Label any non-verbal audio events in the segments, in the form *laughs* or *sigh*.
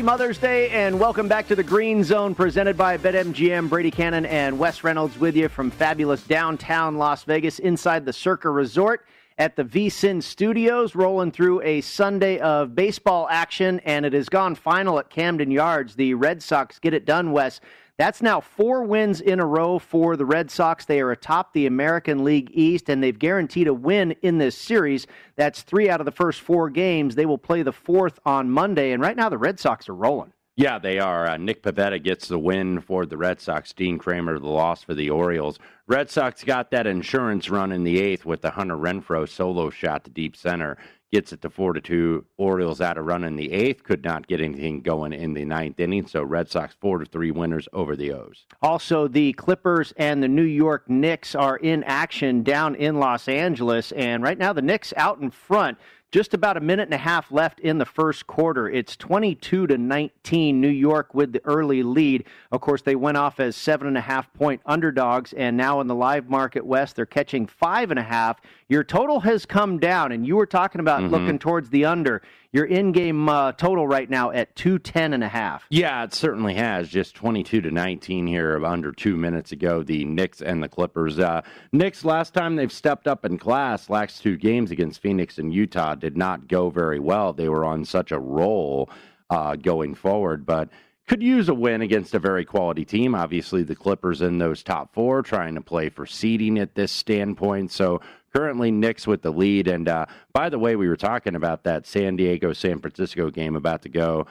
Happy Mother's Day and welcome back to the Green Zone presented by BetMGM. Brady Cannon and Wes Reynolds with you from fabulous downtown Las Vegas inside the Circa Resort at the VSIN Studios, rolling through a Sunday of baseball action, and it has gone final at Camden Yards. The Red Sox get it done, Wes. That's now four wins in a row for the Red Sox. They are atop the American League East, and they've guaranteed a win in this series. That's three out of the first four games. They will play the fourth on Monday, and right now the Red Sox are rolling. Yeah, they are. Uh, Nick Pivetta gets the win for the Red Sox. Dean Kremer the loss for the Orioles. Red Sox got that insurance run in the eighth with the Hunter Renfroe solo shot to deep center gets it to four to two. Orioles out a run in the eighth, could not get anything going in the ninth inning. So Red Sox four to three winners over the O's. Also, the Clippers and the New York Knicks are in action down in Los Angeles, and right now the Knicks out in front. Just about a minute and a half left in the first quarter. It's 22 to 19. New York with the early lead. Of course, they went off as seven and a half point underdogs, and now in the live market West, they're catching five and a half. Your total has come down, and you were talking about mm-hmm. looking towards the under your in-game uh, total right now at 210 and a half. Yeah, it certainly has. Just 22 to 19 here under two minutes ago. The Knicks and the Clippers. Uh, Knicks last time they've stepped up in class, last two games against Phoenix and Utah did not go very well. They were on such a roll uh, going forward, but could use a win against a very quality team. Obviously, the Clippers in those top four, trying to play for seeding at this standpoint. So currently Knicks with the lead. And uh, by the way, we were talking about that San Diego San Francisco game about to go.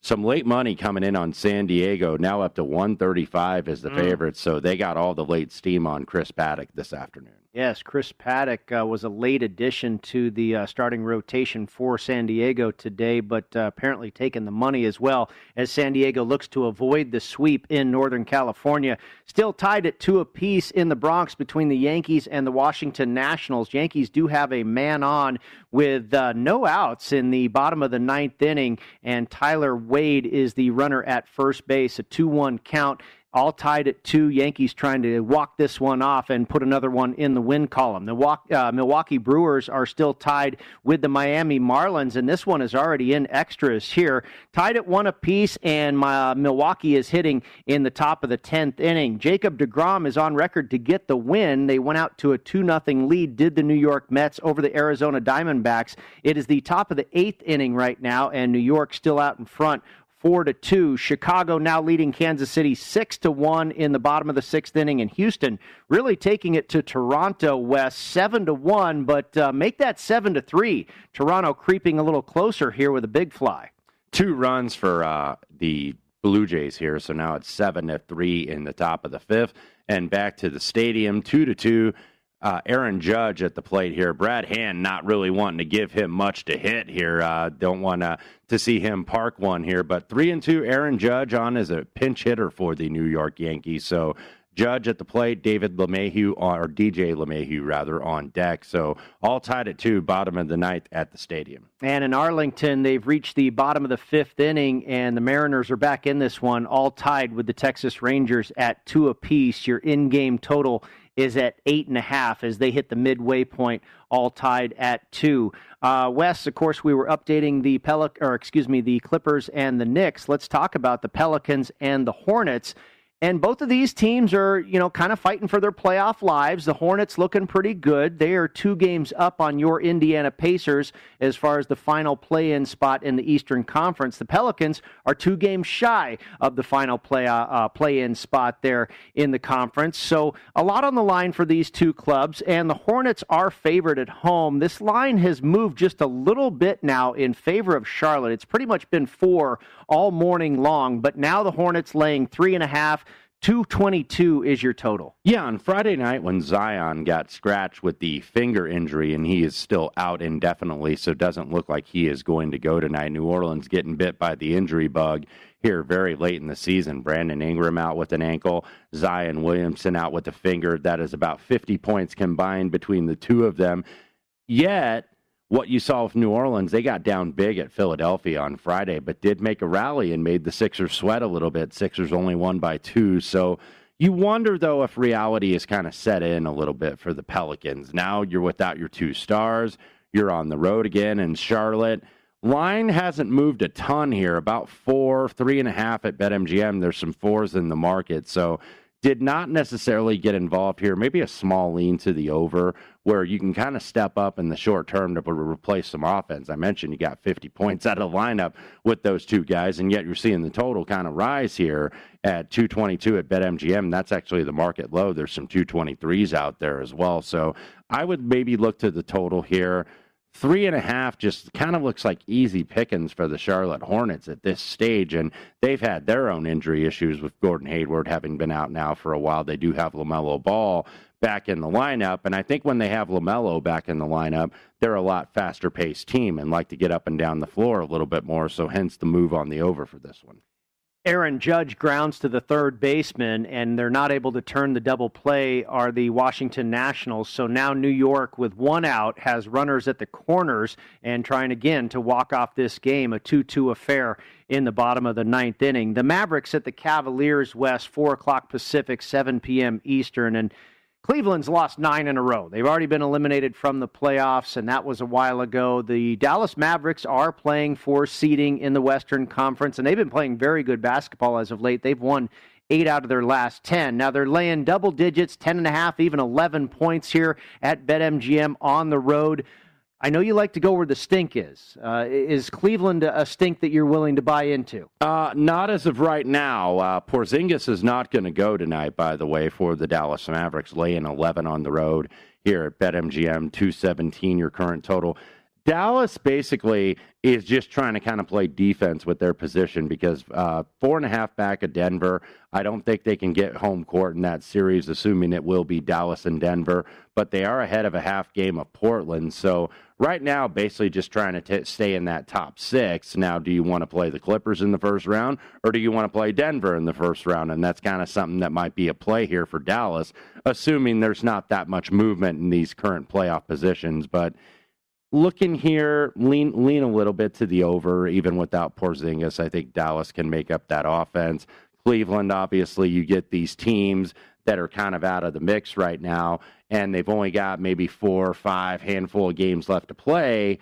Some late money coming in on San Diego, now up to 135 as the mm. favorite. So they got all the late steam on Chris Paddack this afternoon. Yes, Chris Paddack uh, was a late addition to the uh, starting rotation for San Diego today, but uh, apparently taking the money as well as San Diego looks to avoid the sweep in Northern California. Still tied at two apiece in the Bronx between the Yankees and the Washington Nationals. Yankees do have a man on with uh, no outs in the bottom of the ninth inning, and Tyler Wade is the runner at first base, a 2 1 count all tied at two. Yankees trying to walk this one off and put another one in the win column. The uh, Milwaukee Brewers are still tied with the Miami Marlins, and this one is already in extras here. Tied at one apiece, and uh, Milwaukee is hitting in the top of the 10th inning. Jacob DeGrom is on record to get the win. They went out to a 2 0 lead, did the New York Mets over the Arizona Diamondbacks. It is the top of the eighth inning right now, and New York still out in front four to two. Chicago now leading Kansas City six to one in the bottom of the sixth inning, and Houston really taking it to Toronto West seven to one, but uh, make that seven to three. Toronto creeping a little closer here with a big fly. Two runs for uh, the Blue Jays here, so now it's seven to three in the top of the fifth, and back to the stadium two to two uh, Aaron Judge at the plate here. Brad Hand not really wanting to give him much to hit here. Uh, don't want to to see him park one here, but three and two. Aaron Judge on as a pinch hitter for the New York Yankees. So Judge at the plate, David LeMahieu or DJ LeMahieu rather on deck. So all tied at two, bottom of the ninth at the stadium. And in Arlington, they've reached the bottom of the fifth inning, and the Mariners are back in this one, all tied with the Texas Rangers at two apiece. Your in-game total is at eight and a half as they hit the midway point, all tied at two. Uh, Wes, of course, we were updating the Pelic, or excuse me, the Clippers and the Knicks. Let's talk about the Pelicans and the Hornets. And both of these teams are, you know, kind of fighting for their playoff lives. The Hornets looking pretty good. They are two games up on your Indiana Pacers as far as the final play in spot in the Eastern Conference. The Pelicans are two games shy of the final play uh, uh play in spot there in the conference. So a lot on the line for these two clubs. And the Hornets are favored at home. This line has moved just a little bit now in favor of Charlotte. It's pretty much been four all morning long, but now the Hornets laying three and a half. 222 is your total. Yeah, on Friday night when Zion got scratched with the finger injury and he is still out indefinitely, so doesn't look like he is going to go tonight. New Orleans getting bit by the injury bug here very late in the season. Brandon Ingram out with an ankle, Zion Williamson out with a finger. That is about 50 points combined between the two of them. Yet, what you saw with New Orleans, they got down big at Philadelphia on Friday, but did make a rally and made the Sixers sweat a little bit. Sixers only won by two. So you wonder, though, if reality is kind of set in a little bit for the Pelicans. Now you're without your two stars. You're on the road again in Charlotte. Line hasn't moved a ton here, about four, three and a half at BetMGM. There's some fours in the market. So did not necessarily get involved here. Maybe a small lean to the over where you can kind of step up in the short term to replace some offense. I mentioned you got 50 *laughs* points out of the lineup with those two guys, and yet you're seeing the total kind of rise here at 222 at BetMGM. That's actually the market low. There's some 223s out there as well. So I would maybe look to the total here. Three and a half just kind of looks like easy pickings for the Charlotte Hornets at this stage. And they've had their own injury issues with Gordon Hayward having been out now for a while. They do have LaMelo Ball back in the lineup. And I think when they have LaMelo back in the lineup, they're a lot faster paced team and like to get up and down the floor a little bit more. So hence the move on the over for this one. Aaron Judge grounds to the third baseman, and they're not able to turn the double play, are the Washington Nationals. So now New York, with one out, has runners at the corners and trying again to walk off this game, a 2 2 affair in the bottom of the ninth inning. The Mavericks at the Cavaliers Wes, 4 o'clock Pacific, 7 p.m. Eastern. And Cleveland's lost nine in a row. They've already been eliminated from the playoffs, and that was a while ago. The Dallas Mavericks are playing for seeding in the Western Conference, and they've been playing very good basketball as of late. They've won eight out of their last 10. Now they're laying double digits, 10.5, even 11 points here at BetMGM on the road. I know you like to go where the stink is. Uh, is Cleveland a stink that you're willing to buy into? Uh, not as of right now. Uh, Porzingis is not going to go tonight, by the way, for the Dallas Mavericks, laying 11 on the road here at BetMGM, 217 your current total. Dallas basically is just trying to kind of play defense with their position because uh, four and a half back of Denver. I don't think they can get home court in that series, assuming it will be Dallas and Denver. But they are ahead of a half game of Portland. So right now, basically just trying to t- stay in that top six. Now, do you want to play the Clippers in the first round or do you want to play Denver in the first round? And that's kind of something that might be a play here for Dallas, assuming there's not that much movement in these current playoff positions. But looking here, lean lean a little bit to the over, even without Porzingis. I think Dallas can make up that offense. Cleveland, obviously, you get these teams that are kind of out of the mix right now, and they've only got maybe four or five handful of games left to play.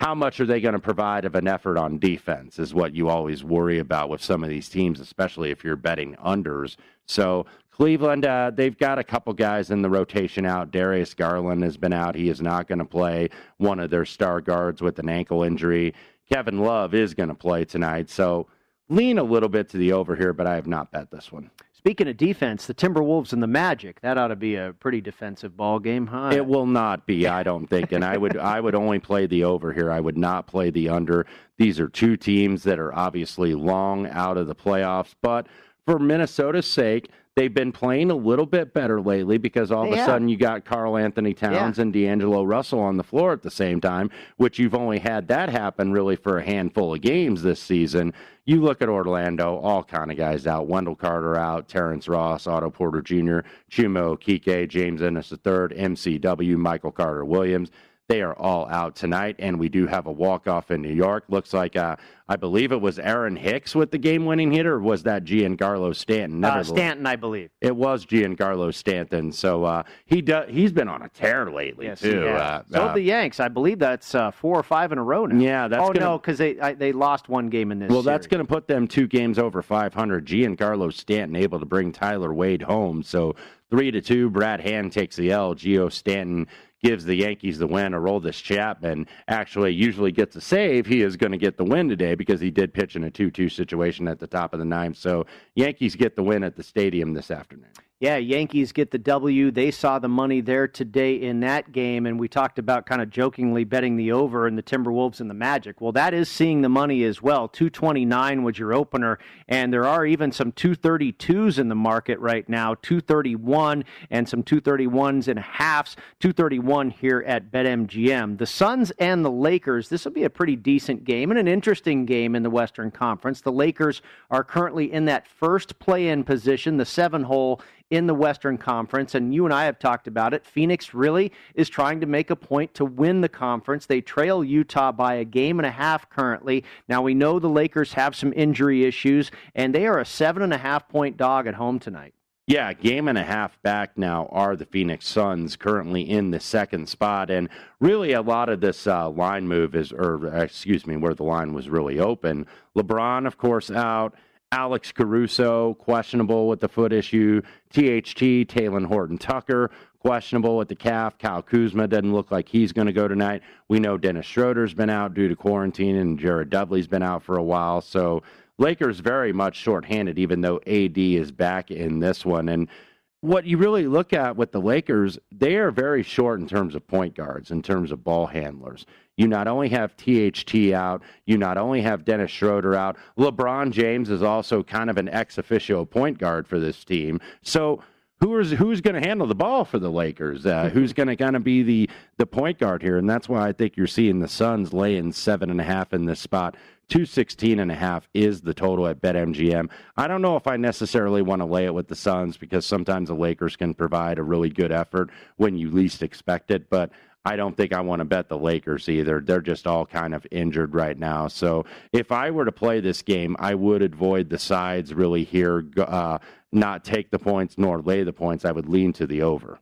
How much are they going to provide of an effort on defense is what you always worry about with some of these teams, especially if you're betting unders. So Cleveland, uh, they've got a couple guys in the rotation out. Darius Garland has been out. He is not going to play one of their star guards with an ankle injury. Kevin Love is going to play tonight. So lean a little bit to the over here, but I have not bet this one. Speaking of defense, the Timberwolves and the Magic, that ought to be a pretty defensive ball game, huh? It will not be, I don't think. And I would I would only play the over here. I would not play the under. These are two teams that are obviously long out of the playoffs, but for Minnesota's sake, they've been playing a little bit better lately because all of a sudden you got Karl-Anthony Towns yeah. and D'Angelo Russell on the floor at the same time, which you've only had that happen really for a handful of games this season. You look at Orlando, all kind of guys out. Wendell Carter out, Terrence Ross, Otto Porter Jr., Chuma Okeke, James Ennis III, MCW, Michael Carter Williams. They are all out tonight, and we do have a walk off in New York. Looks like uh, I believe it was Aaron Hicks with the game winning hit, or was that Giancarlo Stanton? Uh, Stanton, I believe. It was Giancarlo Stanton. So uh, he do, he's been on a tear lately, yes, too. Uh, so uh, the Yanks. I believe that's uh, four or five in a row now. Yeah, that's Oh, gonna, no, because they, I, they lost one game in this Well, series. that's going to put them two games over 500. Giancarlo Stanton able to bring Tyler Wade home. So three to two. Brad Hand takes the L. Gio Stanton gives the Yankees the win. Aroldis Chapman actually usually gets a save. He is going to get the win today because he did pitch in a 2 2 situation at the top of the ninth. So Yankees get the win at the stadium this afternoon. Yeah, Yankees get the W. They saw the money there today in that game, and we talked about kind of jokingly betting the over in the Timberwolves and the Magic. Well, that is seeing the money as well. 229 was your opener, and there are even some 232s in the market right now. 231 and some 231s and halves. 231 here at BetMGM. The Suns and the Lakers. This will be a pretty decent game and an interesting game in the Western Conference. The Lakers are currently in that first play-in position, the seven hole in the Western Conference, and you and I have talked about it. Phoenix really is trying to make a point to win the conference. They trail Utah by a game and a half currently. Now, we know the Lakers have some injury issues, and they are a seven and a half point dog at home tonight. Yeah, game and a half back now are the Phoenix Suns currently in the second spot, and really a lot of this uh, line move is, or excuse me, where the line was really open. LeBron, of course, out. Alex Caruso questionable with the foot issue. THT Talen Horton Tucker questionable with the calf. Kyle Kuzma doesn't look like he's going to go tonight. We know Dennis Schroeder's been out due to quarantine, and Jared Dudley's been out for a while. So Lakers very much shorthanded, even though AD is back in this one. And what you really look at with the Lakers, they are very short in terms of point guards, in terms of ball handlers. You not only have THT out, you not only have Dennis Schroeder out, LeBron James is also kind of an ex officio point guard for this team. So, who is who's going to handle the ball for the Lakers? Uh, who's going to kind of be the the point guard here? And that's why I think you're seeing the Suns laying seven and a half in this spot. 216 and a half is the total at BetMGM. I don't know if I necessarily want to lay it with the Suns because sometimes the Lakers can provide a really good effort when you least expect it, but I don't think I want to bet the Lakers either. They're just all kind of injured right now. So if I were to play this game, I would avoid the sides really here, uh, not take the points nor lay the points. I would lean to the over.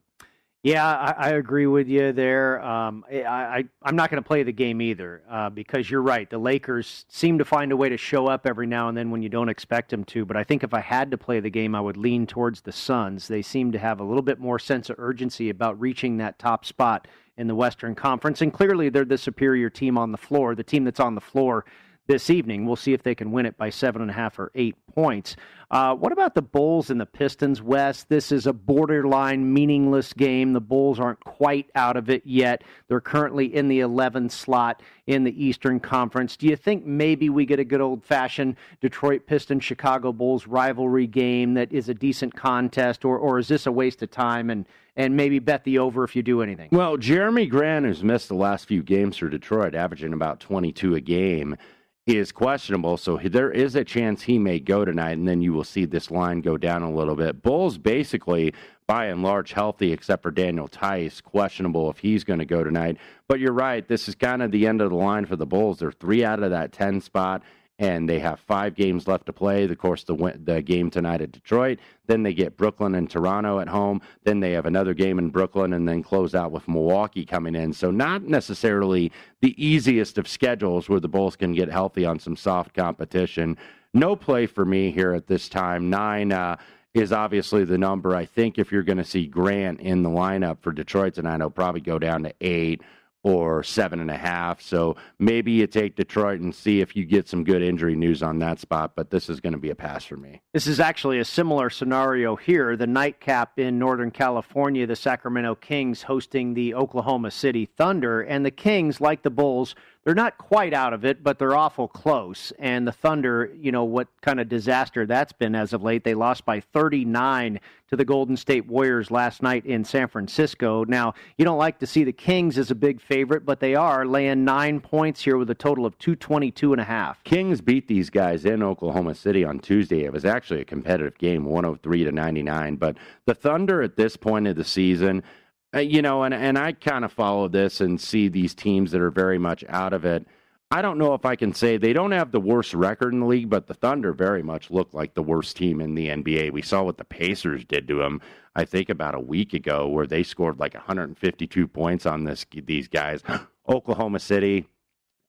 Yeah, I, I, agree with you there. Um, I, am not going to play the game either uh, because you're right. The Lakers seem to find a way to show up every now and then when you don't expect them to. But I think if I had to play the game, I would lean towards the Suns. They seem to have a little bit more sense of urgency about reaching that top spot in the Western Conference. And clearly, they're the superior team on the floor, the team that's on the floor this evening. We'll see if they can win it by seven and a half or eight points. Uh, what about the Bulls and the Pistons, Wes? This is a borderline meaningless game. The Bulls aren't quite out of it yet. They're currently in the 11th slot in the Eastern Conference. Do you think maybe we get a good old fashioned Detroit Pistons Chicago Bulls rivalry game that is a decent contest, or, or is this a waste of time and, and maybe bet the over if you do anything? Well, Jerami Grant, who's missed the last few games for Detroit, averaging about 22 a game is questionable, so there is a chance he may go tonight, and then you will see this line go down a little bit. Bulls basically, by and large, healthy except for Daniel Theis, questionable if he's going to go tonight. But you're right, this is kind of the end of the line for the Bulls. They're three out of that 10 spot and they have five games left to play. Of course, the the game tonight at Detroit. Then they get Brooklyn and Toronto at home. Then they have another game in Brooklyn, and then close out with Milwaukee coming in. So not necessarily the easiest of schedules where the Bulls can get healthy on some soft competition. No play for me here at this time. Nine. Uh, is obviously the number. I think if you're going to see Grant in the lineup for Detroit tonight, he'll probably go down to eight or seven and a half. So maybe you take Detroit and see if you get some good injury news on that spot. But this is going to be a pass for me. This is actually a similar scenario here. The nightcap in Northern California, the Sacramento Kings hosting the Oklahoma City Thunder. And the Kings, like the Bulls, they're not quite out of it, but they're awful close. And the Thunder, you know, what kind of disaster that's been as of late. They lost by 39 to the Golden State Warriors last night in San Francisco. Now, you don't like to see the Kings as a big favorite, but they are laying nine points here with a total of 222 and a half. Kings beat these guys in Oklahoma City on Tuesday. It was actually a competitive game, 103 to 99. But the Thunder at this point of the season, uh, you know, and and I kind of follow this and see these teams that are very much out of it. I don't know if I can say they don't have the worst record in the league, but the Thunder very much look like the worst team in the NBA. We saw what the Pacers did to them, I think, about a week ago, where they scored like 152 points on this these guys. *gasps* Oklahoma City,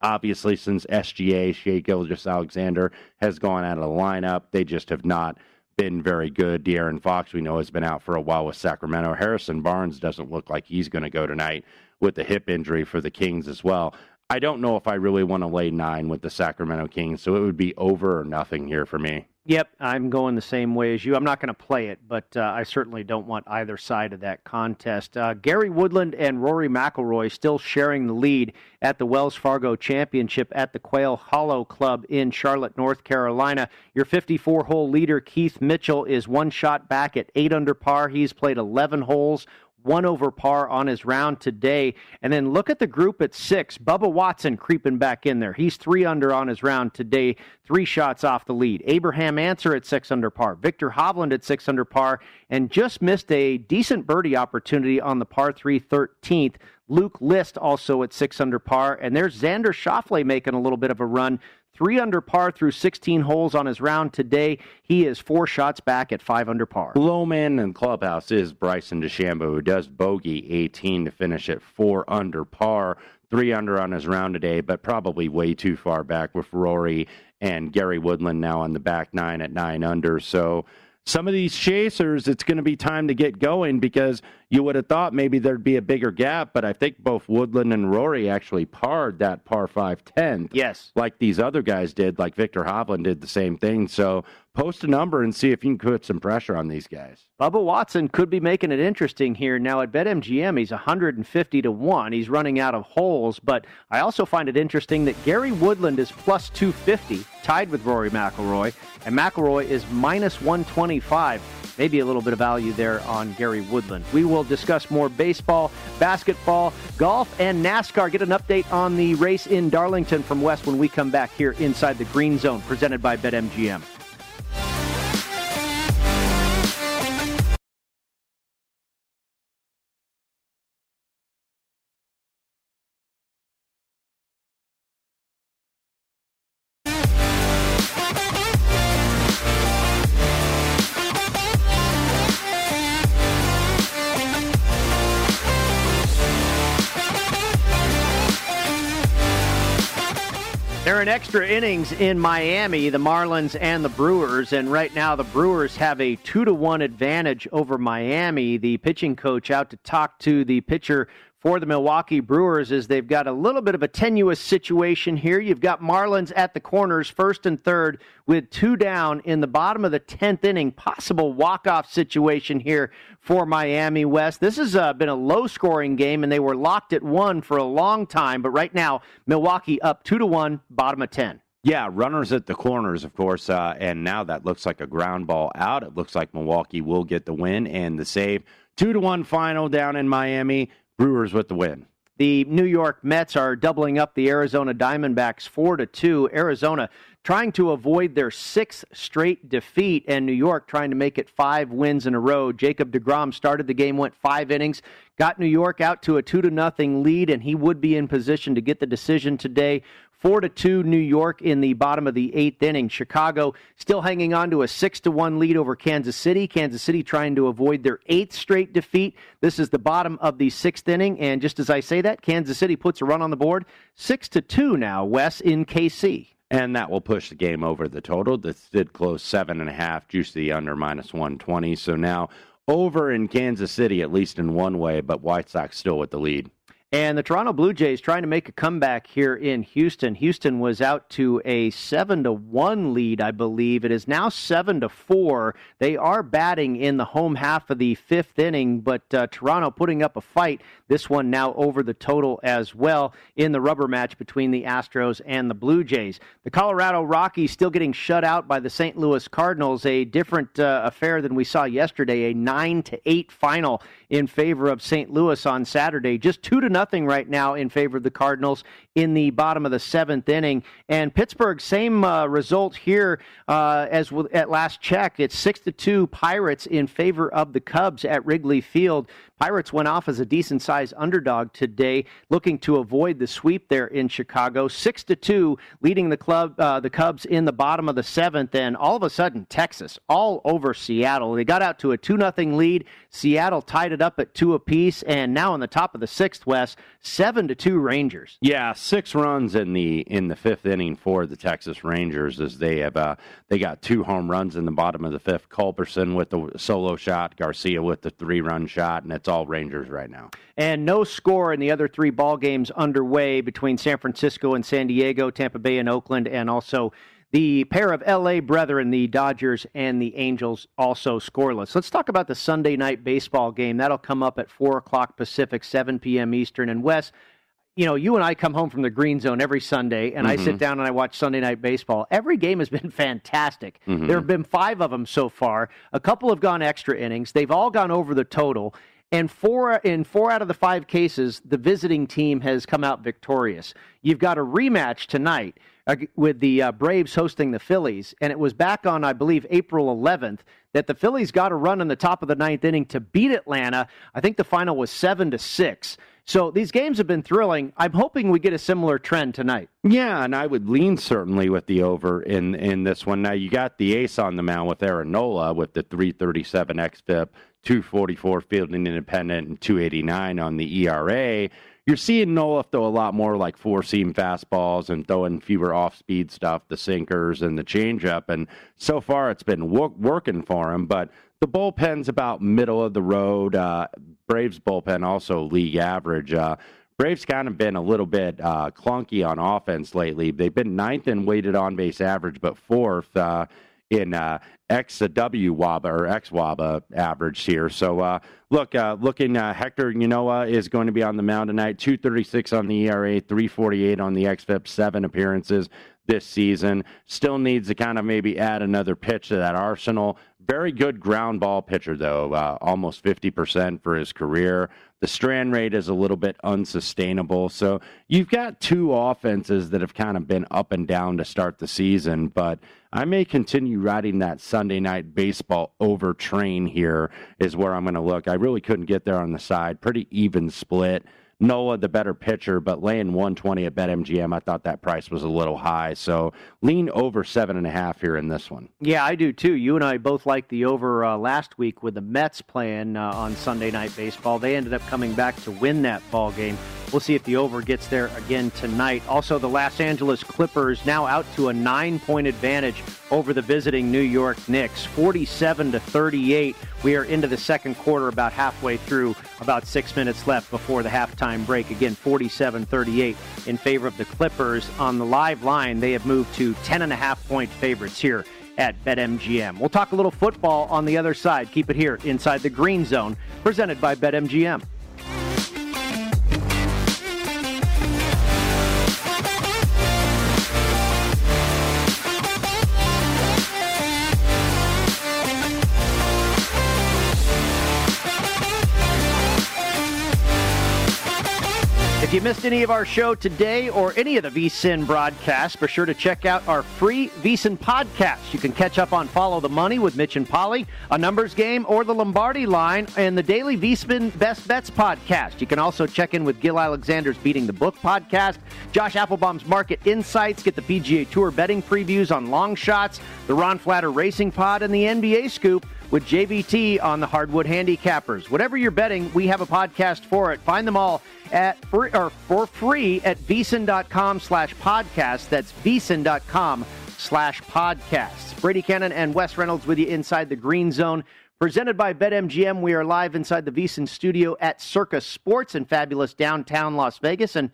obviously, since SGA, Shai Gilgeous-Alexander, has gone out of the lineup, they just have not been very good. De'Aaron Fox, we know, has been out for a while with Sacramento. Harrison Barnes doesn't look like he's going to go tonight with the hip injury for the Kings as well. I don't know if I really want to lay nine with the Sacramento Kings, so it would be over or nothing here for me. Yep, I'm going the same way as you. I'm not going to play it, but uh, I certainly don't want either side of that contest. Uh, Gary Woodland and Rory McIlroy still sharing the lead at the Wells Fargo Championship at the Quail Hollow Club in Charlotte, North Carolina. Your 54 hole leader, Keith Mitchell, is one shot back at 8 under par. He's played 11 holes, one over par on his round today. And then look at the group at six. Bubba Watson creeping back in there. He's three under on his round today, three shots off the lead. Abraham Ancer at six under par. Viktor Hovland at six under par, and just missed a decent birdie opportunity on the par three 13th Luke List also at six under par. And there's Xander Schauffele making a little bit of a run. Three under par through 16 holes on his round today. He is four shots back at five under par. Low man in clubhouse is Bryson DeChambeau, who does bogey 18 to finish at four under par. Three under on his round today, but probably way too far back with Rory and Gary Woodland now on the back nine at nine under. So some of these chasers, it's going to be time to get going because you would have thought maybe there'd be a bigger gap, but I think both Woodland and Rory actually parred that par 5 10th. Yes. Like these other guys did, like Viktor Hovland did the same thing. So post a number and see if you can put some pressure on these guys. Bubba Watson could be making it interesting here. Now at BetMGM, he's 150 to 1. He's running out of holes, but I also find it interesting that Gary Woodland is plus 250, tied with Rory McIlroy, and McIlroy is minus 125 maybe a little bit of value there on Gary Woodland. We will discuss more baseball, basketball, golf, and NASCAR. Get an update on the race in Darlington from Wes when we come back here inside the Green Zone, presented by BetMGM. Extra innings in Miami, the Marlins and the Brewers, and right now the Brewers have a two to one advantage over Miami. The pitching coach out to talk to the pitcher for the Milwaukee Brewers is they've got a little bit of a tenuous situation here. You've got Marlins at the corners, first and third, with two down in the bottom of the 10th inning. Possible walk-off situation here for Miami Wes. This has uh, been a low-scoring game, and they were locked at one for a long time. But right now, Milwaukee up two to one, bottom of 10. Yeah, runners at the corners, of course, uh, and now that looks like a ground ball out. It looks like Milwaukee will get the win and the save. Two to one final down in Miami. Brewers with the win. The New York Mets are doubling up the Arizona Diamondbacks 4 to 2. Arizona trying to avoid their sixth straight defeat, and New York trying to make it five wins in a row. Jacob DeGrom started the game, went five innings, got New York out to a two to nothing lead, and he would be in position to get the decision today. Four to two, New York in the bottom of the eighth inning. Chicago still hanging on to a six to one lead over Kansas City. Kansas City trying to avoid their eighth straight defeat. This is the bottom of the sixth inning, and just as I say that, Kansas City puts a run on the board. Six to two now, Wes in KC. And that will push the game over the total. This did close seven and a half, juice the under minus one twenty. So now over in Kansas City, at least in one way, but White Sox still with the lead. And the Toronto Blue Jays trying to make a comeback here in Houston. Houston was out to a seven to one lead, I believe. It is now seven to four. They are batting in the home half of the fifth inning, but uh, Toronto putting up a fight. This one now over the total as well in the rubber match between the Astros and the Blue Jays. The Colorado Rockies still getting shut out by the St. Louis Cardinals. A different uh, affair than we saw yesterday. A nine to eight final in favor of St. Louis on Saturday. Just two to nothing right now in favor of the Cardinals in the bottom of the seventh inning. And Pittsburgh, same uh, result here uh, as at last check. It's six to two Pirates in favor of the Cubs at Wrigley Field. Pirates went off as a decent sized underdog today, looking to avoid the sweep there in Chicago. Six to two, leading the club, uh, the Cubs in the bottom of the seventh, and all of a sudden Texas all over Seattle. They got out to a two nothing lead. Seattle tied it up at two apiece, and now in the top of the sixth, West seven to two Rangers. Yeah, six runs in the in the fifth inning for the Texas Rangers as they have uh, they got two home runs in the bottom of the fifth. Culberson with the solo shot, Garcia with the three run shot, and it's it's all Rangers right now. And no score in the other three ball games underway between San Francisco and San Diego, Tampa Bay and Oakland, and also the pair of LA brethren, the Dodgers and the Angels, also scoreless. Let's talk about the Sunday night baseball game. That'll come up at 4 o'clock Pacific, 7 p.m. Eastern. And Wes, you know, you and I come home from the green zone every Sunday, and mm-hmm. I sit mm-hmm. down and I watch Sunday night baseball. Every game has been *laughs* fantastic. Mm-hmm. There have been five of them so far. A couple have gone extra innings. They've all gone over the total. And four in four out of the five cases, the visiting team has come out victorious. You've got a rematch tonight with the uh, Braves hosting the Phillies, and it was back on, I believe, April 11th that the Phillies got a run in the top of the ninth inning to beat Atlanta. I think the final was seven to six. So these games have been thrilling. I'm hoping we get a similar trend tonight. Yeah, and I would lean certainly with the over in in this one. Now you got the ace on the mound with Aaron Nola with the 337 xFIP, 244 fielding independent, and 289 on the ERA. You're seeing Nola throw a lot more like four seam fastballs and throwing fewer off speed stuff, the sinkers and the changeup. And so far it's been wo- working for him, but the bullpen's about middle of the road. Uh, Braves bullpen also league average. Uh, Braves kind of been a little bit uh, clunky on offense lately. They've been ninth in weighted on base average, but fourth uh, in uh, X W WABA or X WABA average here. So uh, look, uh, looking uh, Hector Ynoa is going to be on the mound tonight. Two thirty six on the ERA, three forty eight on the xFIP, seven appearances this season. Still needs to kind of maybe add another pitch to that arsenal. Very good ground ball pitcher, though, uh, almost 50% for his career. The strand rate is a little bit unsustainable. So you've got two offenses that have kind of been up and down to start the season, but I may continue riding that Sunday night baseball over train here, is where I'm going to look. I really couldn't get there on the side. Pretty even split. Nola the better pitcher, but laying 120 at BetMGM, I thought that price was a little high. So lean over seven and a half here in this one. Yeah, I do too. You and I both liked the over uh, last week with the Mets playing uh, on Sunday Night Baseball. They ended up coming back to win that ball game. We'll see if the over gets there again tonight. Also, the Los Angeles Clippers now out to a nine-point advantage over the visiting New York Knicks, 47 to 38. We are into the second quarter, about halfway through, about six minutes left before the halftime break. Again, 47-38 in favor of the Clippers. On the live line, they have moved to 10 and a half point favorites here at BetMGM. We'll talk a little football on the other side. Keep it here inside the Green Zone, presented by BetMGM. If you missed any of our show today or any of the VSIN broadcasts, be sure to check out our free VSIN podcast. You can catch up on Follow the Money with Mitch and Pauly, a numbers game, or the Lombardi line, and the daily VSIN Best Bets podcast. You can also check in with Gill Alexander's Beating the Book podcast, Josh Appelbaum's Market Insights, get the PGA Tour betting previews on long shots, the Ron Flatter Racing Pod, and the NBA Scoop with JVT on the Hardwood Handicappers. Whatever you're betting, we have a podcast for it. Find them all at free, or for free at vsin.com slash podcast. That's vsin.com slash podcasts. Brady Cannon and Wes Reynolds with you inside the green zone. Presented by BetMGM, we are live inside the VSIN studio at Circa Sports in fabulous downtown Las Vegas. And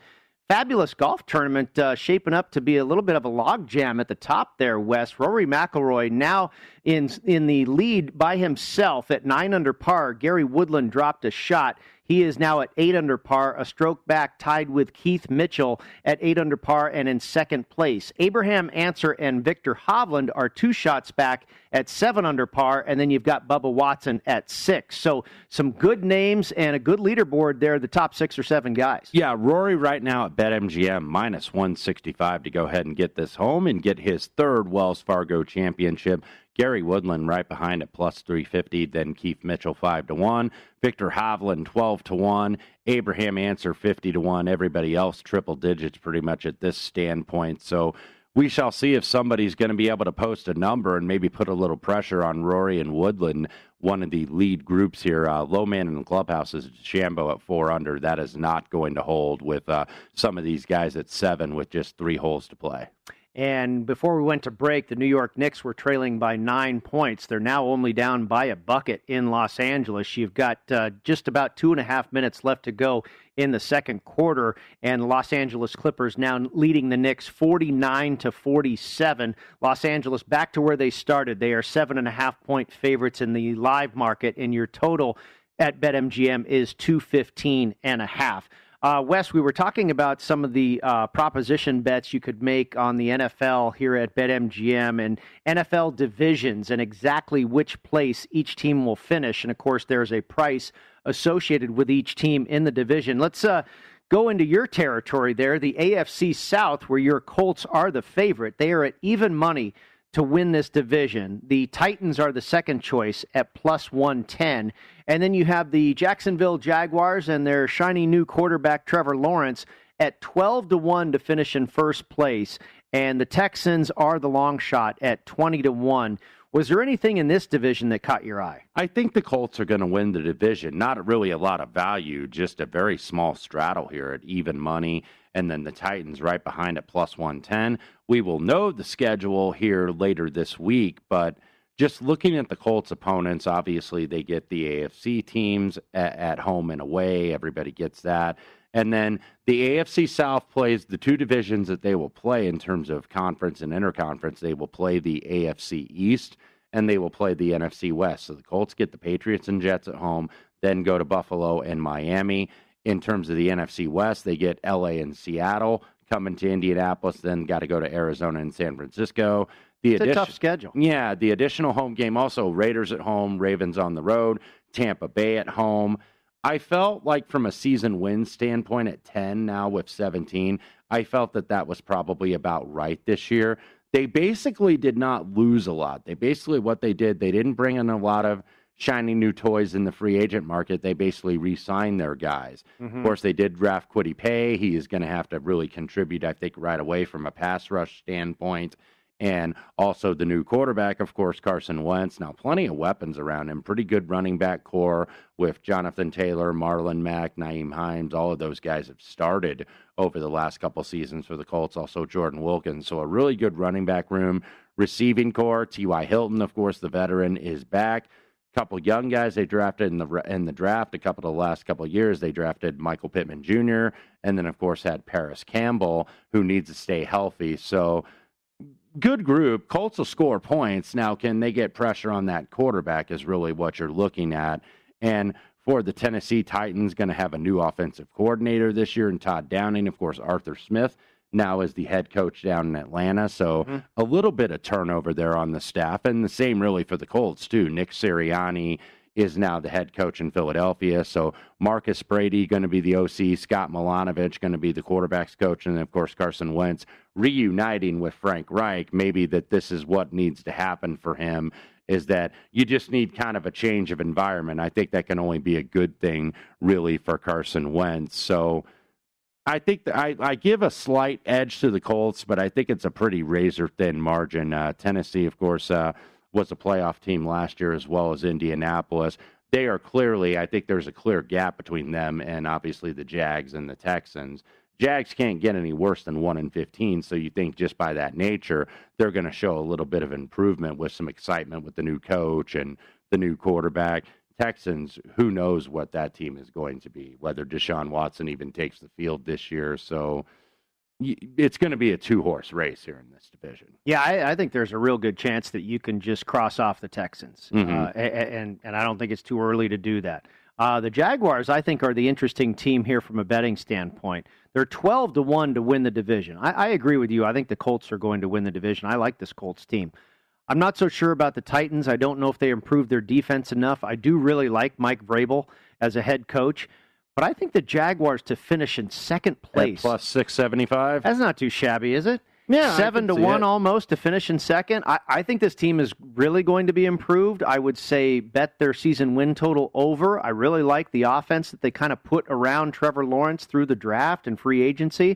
fabulous golf tournament uh, shaping up to be a little bit of a logjam at the top there, Wes. Rory McIlroy now in in the lead by himself at nine under par. Gary Woodland dropped a shot. He is now at eight under par, a stroke back, tied with Keith Mitchell at eight under par and in second place. Abraham Ancer and Viktor Hovland are two shots back at seven under par, and then you've got Bubba Watson at six. So some good names and a good leaderboard there, the top six or seven guys. Yeah, Rory right now at BetMGM minus 165 to go ahead and get this home and get his third Wells Fargo championship. Gary Woodland right behind at plus 350. Then Keith Mitchell 5 to 1. Viktor Hovland 12 to 1. Abraham Ancer 50 to 1. Everybody else triple digits pretty much at this standpoint. So we shall see if somebody's going to be able to post a number and maybe put a little pressure on Rory and Woodland, one of the lead groups here. Uh, low man in the clubhouse is Shambo at four under. That is not going to hold with uh, some of these guys at seven with just three holes to play. And before we went to break, the New York Knicks were trailing by nine points. They're now only down by a bucket in Los Angeles. You've got uh, just about two and a half minutes left to go in the second quarter, and Los Angeles Clippers now leading the Knicks 49 to 47. Los Angeles back to where they started. They are seven and a half point favorites in the live market, and your total at BetMGM is 215 and a half. Uh, Wes, we were talking about some of the uh, proposition bets you could make on the NFL here at BetMGM and NFL divisions and exactly which place each team will finish. And of course, there's a price associated with each team in the division. Let's uh, go into your territory there, the AFC South, where your Colts are the favorite. They are at even money to win this division. The Titans are the second choice at plus 110. And then you have the Jacksonville Jaguars and their shiny new quarterback, Trevor Lawrence, at 12 to 1 to finish in first place. And the Texans are the long shot at 20 to 1. Was there anything in this division that caught your eye? I think the Colts are going to win the division. Not really a lot of value, just a very small straddle here at even money. And then the Titans right behind at plus 110. We will know the schedule here later this week, but just looking at the Colts opponents, obviously they get the AFC teams at, at home and away. Everybody gets that. And then the AFC South plays the two divisions that they will play in terms of conference and interconference. They will play the AFC East and they will play the NFC West. So the Colts get the Patriots and Jets at home, then go to Buffalo and Miami. In terms of the NFC West, they get LA and Seattle, coming to Indianapolis, then got to go to Arizona and San Francisco. The it's addition, a tough schedule. Yeah, the additional home game also Raiders at home, Ravens on the road, Tampa Bay at home. I felt like from a season win standpoint at 10 now with 17, I felt that that was probably about right this year. They basically did not lose a lot. They basically, what they did, they didn't bring in a lot of shiny new toys in the free agent market. They basically re signed their guys. Mm-hmm. Of course, they did draft Kwity Paye. He is going to have to really contribute, I think, right away from a pass rush standpoint and also the new quarterback, of course, Carson Wentz. Now, plenty of weapons around him. Pretty good running back corps with Jonathan Taylor, Marlon Mack, Nyheim Hines. All of those guys have started over the last couple seasons for the Colts. Also, Jordan Wilkins. So, a really good running back room. Receiving corps, T.Y. Hilton, of course, the veteran, is back couple young guys they drafted in the in the draft. A couple of the last couple of years, they drafted Michael Pittman Jr. and then of course had Parris Campbell, who needs to stay healthy. So good group. Colts will score points. Now, can they get pressure on that quarterback? Is really what you're looking at. And for the Tennessee Titans, going to have a new offensive coordinator this year, and Todd Downing, of course, Arthur Smith now is the head coach down in Atlanta. So mm-hmm. a little bit of turnover there on the staff, and the same really for the Colts too. Nick Sirianni is now the head coach in Philadelphia. So Marcus Brady going to be the OC, Scott Milanovich going to be the quarterbacks coach, and of course Carson Wentz reuniting with Frank Reich. Maybe that this is what needs to happen for him. Is that you just need kind of a change of environment? I think that can only be a good thing, really, for Carson Wentz. So, I think I, I give a slight edge to the Colts, but I think it's a pretty razor thin margin. Uh, Tennessee, of course, uh, was a playoff team last year as well as Indianapolis. They are clearly, I think there's a clear gap between them and obviously the Jags and the Texans. Jags can't get any worse than 1 in 15, so you think just by that nature, they're going to show a little bit of improvement with some excitement with the new coach and the new quarterback. Texans, who knows what that team is going to be, whether Deshaun Watson even takes the field this year. So it's going to be a two horse race here in this division. Yeah, I, I, think there's a real good chance that you can just cross off the Texans, mm-hmm. uh, and and I don't think it's too early to do that. Uh, the Jaguars, I think, are the interesting team here from a betting standpoint. They're 12 to 1 to win the division. I, I agree with you. I think the Colts are going to win the division. I like this Colts team. I'm not so sure about the Titans. I don't know if they improved their defense enough. I do really like Mike Vrabel as a head coach. But I think the Jaguars to finish in second place At plus six seventy five. That's not too shabby, is it? Yeah, seven to one it. almost to finish in second. I, I think this team is really going to be improved. I would say bet their season win total over. I really like the offense that they kind of put around Trevor Lawrence through the draft and free agency.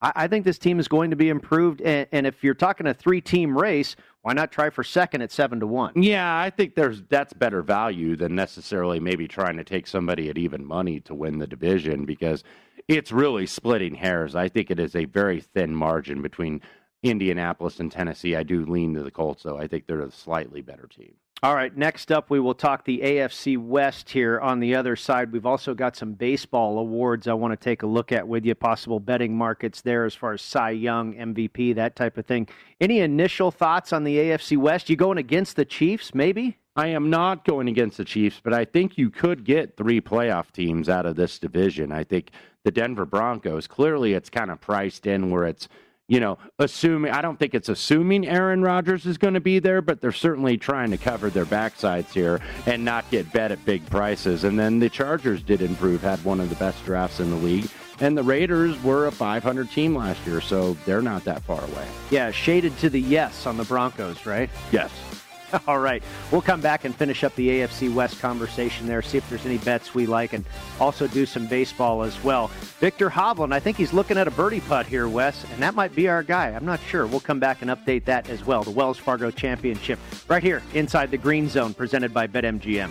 I, I think this team is going to be improved. And, and if you're talking a three team race, why not try for second at seven to one? Yeah, I think there's that's better value than necessarily maybe trying to take somebody at even money to win the division because it's really splitting hairs. I think it is a very thin margin between Indianapolis and Tennessee. I do lean to the Colts, though. I think they're a slightly better team. All right, next up, we will talk the AFC West here on the other side. We've also got some baseball awards I want to take a look at with you, possible betting markets there as far as Cy Young, MVP, that type of thing. Any initial thoughts on the AFC West? You going against the Chiefs, maybe? I am not going against the Chiefs, but I think you could get three playoff teams out of this division. I think the Denver Broncos, clearly it's kind of priced in where it's you know, assuming I don't think it's assuming Aaron Rodgers is going to be there, but they're certainly trying to cover their backsides here and not get bet at big prices. And then the Chargers did improve, had one of the best drafts in the league. And the Raiders were a 500 team last year, so they're not that far away. Yeah, shaded to the yes on the Broncos, right? Yes. *laughs* All right. We'll come back and finish up the AFC West conversation there, see if there's any bets we like, and also do some baseball as well. Viktor Hovland, I think he's looking at a birdie putt here, Wes, and that might be our guy. I'm not sure. We'll come back and update that as well. The Wells Fargo Championship right here inside the Green Zone, presented by BetMGM.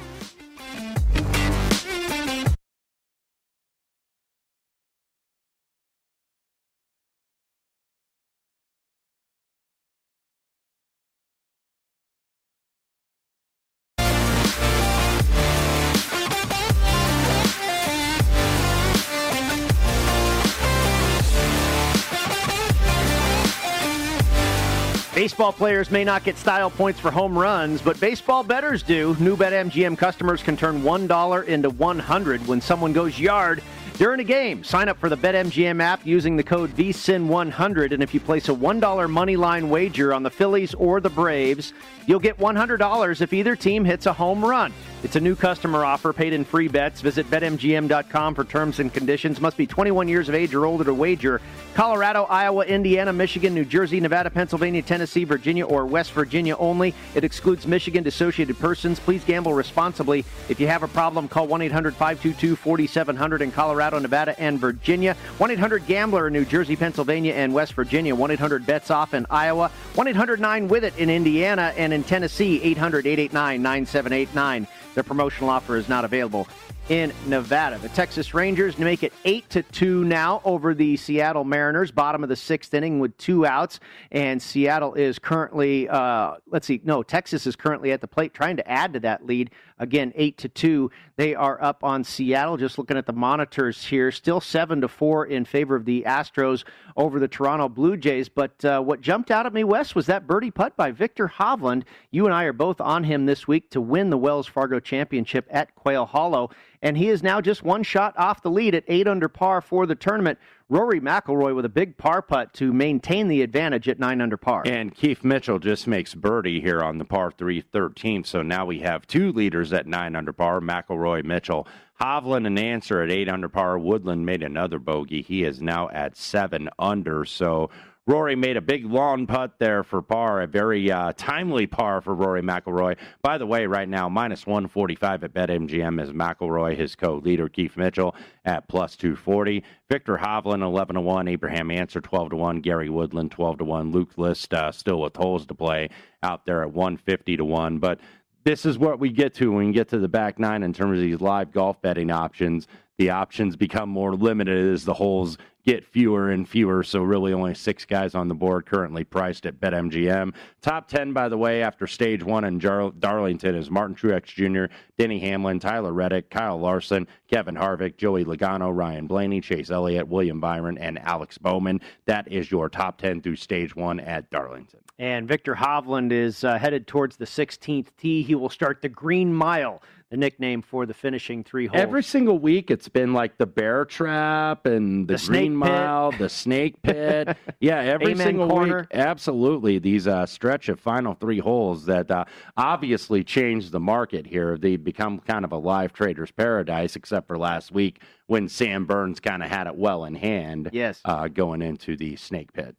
Baseball players may not get style points for home runs, but baseball bettors do. New BetMGM customers can turn $1 into 100 when someone goes yard during a game. Sign up for the BetMGM app using the code VSIN100, and if you place a $1 money line wager on the Phillies or the Braves, you'll get $100 if either team hits a home run. It's a new customer offer, paid in free bets. Visit BetMGM.com for terms and conditions. Must be 21 years of age or older to wager. Colorado, Iowa, Indiana, Michigan, New Jersey, Nevada, Pennsylvania, Tennessee, Virginia, or West Virginia only. It excludes Michigan dissociated persons. Please gamble responsibly. If you have a problem, call 1 800 522 4700 in Colorado, Nevada, and Virginia. 1 800 Gambler in New Jersey, Pennsylvania, and West Virginia. 1 800 Bets Off in Iowa. 1 800 9 With It in Indiana and in Tennessee. 800 889 9789. Their promotional offer is not available in Nevada. The Texas Rangers make it 8 to 2 now over the Seattle Mariners, bottom of the 6th inning with two outs and Seattle is currently uh, let's see, no, Texas is currently at the plate trying to add to that lead. Again, 8 to 2. They are up on Seattle just looking at the monitors here, still 7 to 4 in favor of the Astros over the Toronto Blue Jays, but uh, what jumped out at me Wes was that birdie putt by Viktor Hovland. You and I are both on him this week to win the Wells Fargo Championship at Quail Hollow and he is now just one shot off the lead at eight under par for the tournament. Rory McIlroy with a big par putt to maintain the advantage at nine under par. And Keith Mitchell just makes birdie here on the par three 13th. So now we have two leaders at nine under par McIlroy, Mitchell. Hovland and Ancer at eight under par. Woodland made another bogey. He is now at seven under. So Rory made a big long putt there for par, a very uh, timely par for Rory McIlroy. By the way, right now, minus 145 at BetMGM is McIlroy, his co-leader Keith Mitchell at plus 240. Viktor Hovland, 11 to 1. Abraham Ancer, 12 to 1. Gary Woodland, 12 to 1. Luke List uh, still with holes to play out there at 150 to 1. But this is what we get to when we get to the back nine in terms of these live golf betting options. The options become more limited as the holes get fewer and fewer. So really, only six guys on the board currently priced at BetMGM. Top ten, by the way, after stage one in Jar- Darlington is Martin Truex Jr., Denny Hamlin, Tyler Reddick, Kyle Larson, Kevin Harvick, Joey Logano, Ryan Blaney, Chase Elliott, William Byron, and Alex Bowman. That is your top ten through stage one at Darlington. And Viktor Hovland is uh, headed towards the 16th tee. He will start the Green Mile the nickname for the finishing three holes. Every single week, it's been like the bear trap and the, the green mile, the snake *laughs* pit. yeah, every Amen single corner. week, absolutely. These uh, stretch of final three holes that uh, obviously changed the market here. They become kind of a live trader's paradise, except for last week when Sam Burns kind of had it well in hand. Yes, uh, going into the snake pit.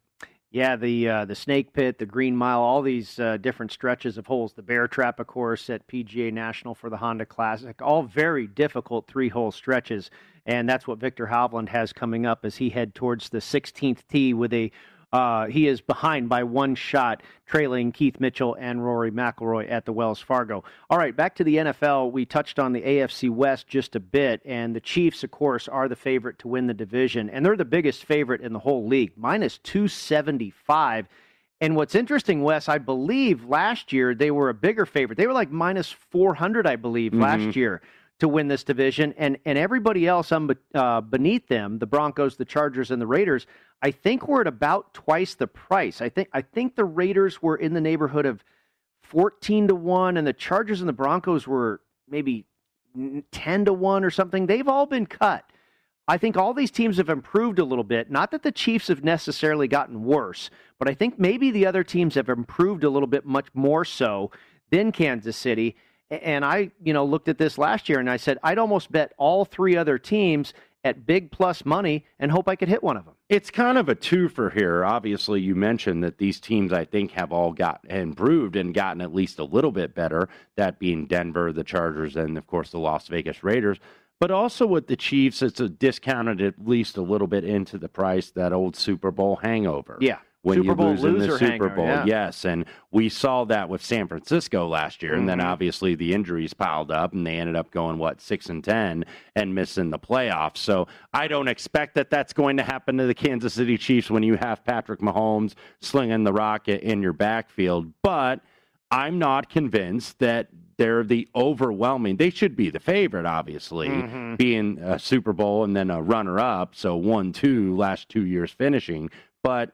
Yeah, the uh, the Snake Pit, the Green Mile, all these uh, different stretches of holes. The Bear Trap, of course, at PGA National for the Honda Classic. All very difficult three hole stretches, and that's what Viktor Hovland has coming up as he head towards the 16th tee with a uh, he is behind by one shot, trailing Keith Mitchell and Rory McIlroy at the Wells Fargo. All right, back to the NFL. We touched on the AFC West just a bit, and the Chiefs, of course, are the favorite to win the division, and they're the biggest favorite in the whole league, minus 275. And what's interesting, Wes, I believe last year they were a bigger favorite. They were like minus 400, I believe, mm-hmm. last year to win this division, and and everybody else um, uh, beneath them, the Broncos, the Chargers, and the Raiders, I think we're at about twice the price. I think I think the Raiders were in the neighborhood of fourteen to one, and the Chargers and the Broncos were maybe ten to one or something. They've all been cut. I think all these teams have improved a little bit. Not that the Chiefs have necessarily gotten worse, but I think maybe the other teams have improved a little bit much more so than Kansas City. And I, you know, looked at this last year and I said I'd almost bet all three other teams at big plus money and hope I could hit one of them. It's kind of a twofer here. Obviously, you mentioned that these teams, I think, have all got improved and gotten at least a little bit better. That being Denver, the Chargers, and of course the Las Vegas Raiders. But also with the Chiefs, it's a discounted at least a little bit into the price that old Super Bowl hangover. Yeah when Super you Bowl lose in the Super hanger, Bowl. yeah. Yes, and we saw that with San Francisco last year, and then Mhm. obviously the injuries piled up, and they ended up going what six and ten and missing the playoffs. So I don't expect that that's going to happen to the Kansas City Chiefs when you have Patrick Mahomes slinging the rocket in your backfield, but. I'm not convinced that they're the overwhelming. They should be the favorite, obviously, Mhm. being a Super Bowl and then a runner up. So one, two, last two years finishing. But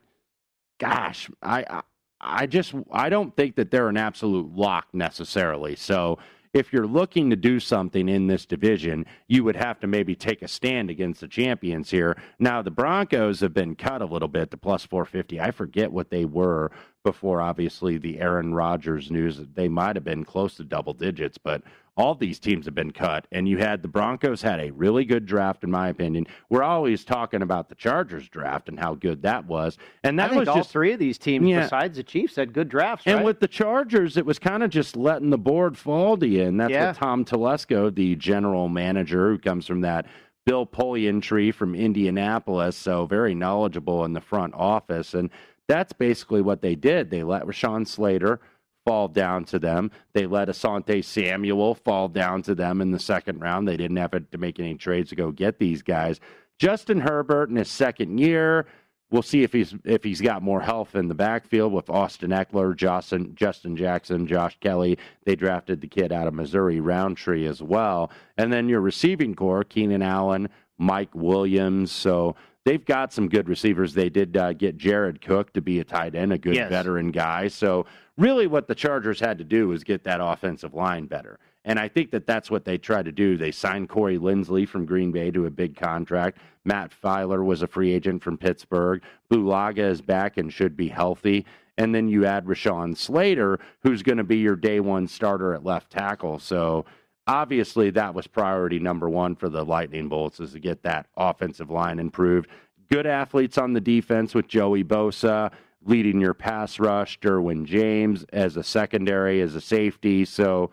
gosh, I, I I just I don't think that they're an absolute lock necessarily. So if you're looking to do something in this division, you would have to maybe take a stand against the champions here. Now the Broncos have been cut a little bit to plus 450. I forget what they were before obviously the Aaron Rodgers news. They might have been close to double digits, but all these teams have been cut and you had the broncos had a really good draft in my opinion we're always talking about the chargers draft and how good that was and that was all just three of these teams, Yeah. besides the Chiefs, had good drafts. and right? with the Chargers, it was kind of just letting the board fall to you. And that's Yeah. what Tom Telesco, the general manager who comes from that Bill Polian tree from Indianapolis, so very knowledgeable in the front office. And that's basically what they did. They let Rashawn Slater fall down to them. They let Asante Samuel fall down to them in the second round. They didn't have to make any trades to go get these guys. Justin Herbert in his second year. We'll see if he's if he's got more health in the backfield with Austin Ekeler, Justin, Justin Jackson, Josh Kelley. They drafted the kid out of Missouri, Rountree as well, and then your receiving corps: Keenan Allen, Mike Williams. So they've got some good receivers. They did uh, get Jared Cook to be a tight end, a good Yes. veteran guy. So really, what the Chargers had to do was get that offensive line better. And I think that that's what they tried to do. They signed Corey Linsley from Green Bay to a big contract. Matt Feiler was a free agent from Pittsburgh. Bulaga is back and should be healthy. And then you add Rashawn Slater, who's going to be your day one starter at left tackle. So obviously, that was priority number one for the Lightning Bolts is to get that offensive line improved. Good athletes on the defense with Joey Bosa leading your pass rush, Derwin James as a secondary, as a safety. So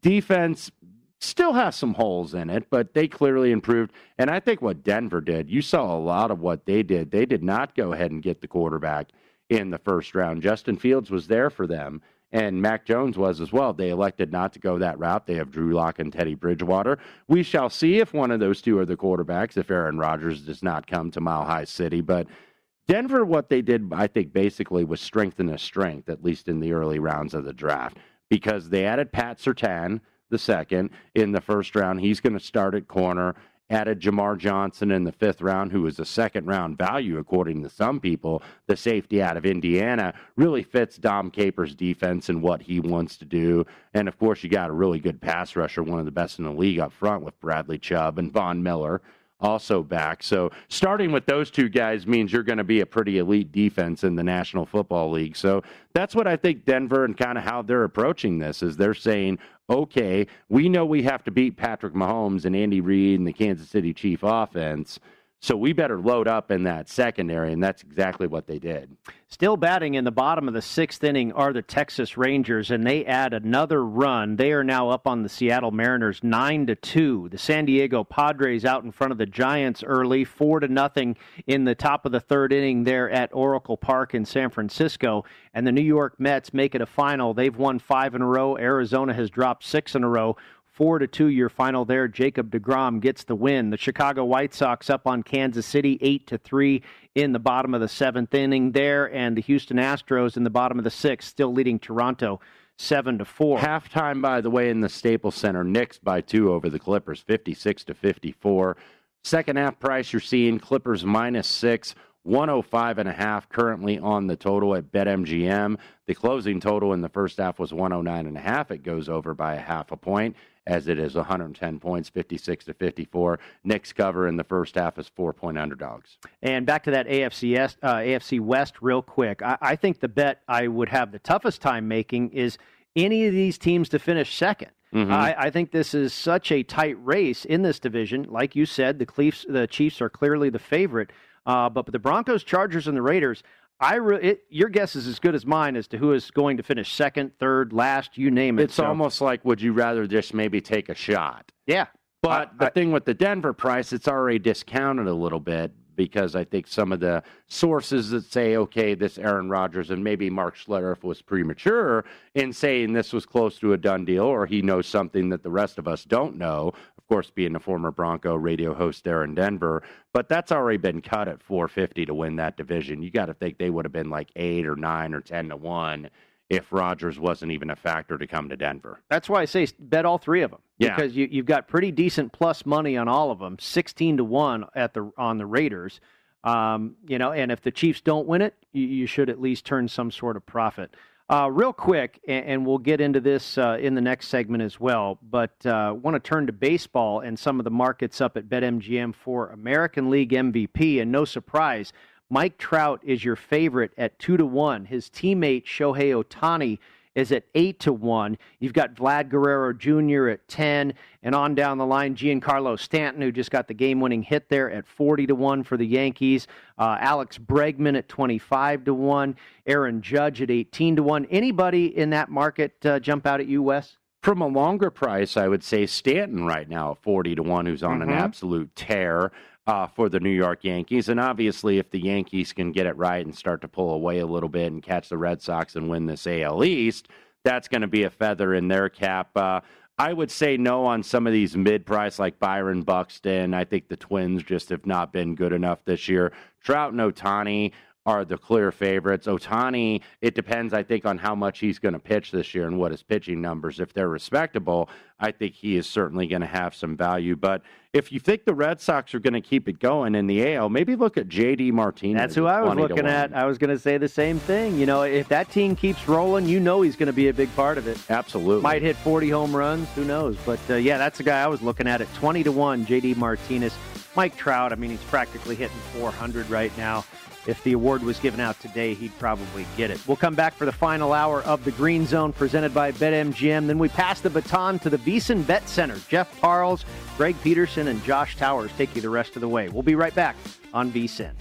defense still has some holes in it, but they clearly improved. And I think what Denver did, you saw a lot of what they did. They did not go ahead and get the quarterback in the first round. Justin Fields was there for them, and Mac Jones was as well. They elected not to go that route. They have Drew Lock and Teddy Bridgewater. We shall see if one of those two are the quarterbacks, if Aaron Rodgers does not come to Mile High City. But Denver, what they did, I think, basically was strengthen a strength, at least in the early rounds of the draft, because they added Pat Surtain, the second, in the first round. He's going to start at corner. Added Jamar Johnson in the fifth round, who is a second round value, according to some people. The safety out of Indiana really fits Dom Capers' defense and what he wants to do. And of course, you got a really good pass rusher, one of the best in the league up front with Bradley Chubb and Von Miller also back. So starting with those two guys means you're going to be a pretty elite defense in the National Football League. So that's what I think Denver and kind of how they're approaching this is they're saying, okay, we know we have to beat Patrick Mahomes and Andy Reid and the Kansas City Chief offense. So we better load up in that secondary, and that's exactly what they did. Still batting in the bottom of the sixth inning are the Texas Rangers, and they add another run. They are now up on the Seattle Mariners nine to two. The San Diego Padres out in front of the Giants early, four to nothing in the top of the third inning there at Oracle Park in San Francisco. And the New York Mets make it a final. They've won five in a row. Arizona has dropped six in a row. Four to two your final there. Jacob DeGrom gets the win. The Chicago White Sox up on Kansas City eight to three in the bottom of the seventh inning there, and the Houston Astros in the bottom of the sixth, still leading Toronto seven to four. Halftime, by the way, in the Staples Center, Knicks by two over the Clippers, 56 to 54. Second half price you're seeing Clippers minus six. 105 and a half currently on the total at BetMGM. The closing total in the first half was 109 and a half. It goes over by a half a point as it is 110 points, 56 to 54. Knicks cover in the first half is four point underdogs. And back to that AFC, uh, AFC West real quick. I, I think the bet I would have the toughest time making is any of these teams to finish second. Mm-hmm. I, I, think this is such a tight race in this division. Like you said, the Chiefs, the Chiefs are clearly the favorite, uh, but the Broncos, Chargers, and the Raiders. I re- it, your guess is as good as mine as to who is going to finish second, third, last, you name it. It's so. almost like would you rather just maybe take a shot? Yeah. But I, the I, thing with the Denver price, it's already discounted a little bit because I think some of the sources that say, okay, this Aaron Rodgers and maybe Mark Schlereth was premature in saying this was close to a done deal, or he knows something that the rest of us don't know. Of course, being a former Bronco radio host there in Denver, but that's already been cut at 450 to win that division. You got to think they would have been like eight or nine or 10 to one if Rodgers wasn't even a factor to come to Denver. That's why I say bet all three of them. Yeah. Because you, you've got pretty decent plus money on all of them, sixteen to one at the on the Raiders. Um, you know, and if the Chiefs don't win it, you, you should at least turn some sort of profit. Uh, real quick, and, and, we'll get into this uh, in the next segment as well. But uh, want to turn to baseball and some of the markets up at BetMGM for American League MVP. And no surprise, Mike Trout is your favorite at two to one. His teammate Shohei Ohtani is at eight to one. You've got Vlad Guerrero Jr. at ten, and on down the line, Giancarlo Stanton, who just got the game-winning hit there at forty to one for the Yankees. Uh, Alex Bregman at twenty-five to one. Aaron Judge at eighteen to one. Anybody in that market uh, jump out at you, Wes? From a longer price, I would say Stanton right now at forty to one, who's on mm-hmm. an absolute tear uh, for the New York Yankees. And obviously, if the Yankees can get it right and start to pull away a little bit and catch the Red Sox and win this AL East, that's going to be a feather in their cap. Uh, I would say no on some of these mid price like Byron Buxton. I think the Twins just have not been good enough this year. Trout and Ohtani are the clear favorites. Ohtani, it depends, I think, on how much he's going to pitch this year and what his pitching numbers. If they're respectable, I think he is certainly going to have some value. But if you think the Red Sox are going to keep it going in the AL, maybe look at JD Martinez. That's who I was looking at. I was going to say the same thing. You know, if that team keeps rolling, you know he's going to be a big part of it. Absolutely. Might hit 40 home runs. Who knows? But uh, yeah, that's the guy I was looking at at 20 to 1, JD Martinez. Mike Trout, I mean, he's practically hitting 400 right now. If the award was given out today, he'd probably get it. We'll come back for the final hour of the Green Zone presented by BetMGM. Then we pass the baton to the VSiN Bet Center. Jeff Parles, Greg Peterson, and Josh Towers take you the rest of the way. We'll be right back on VSiN.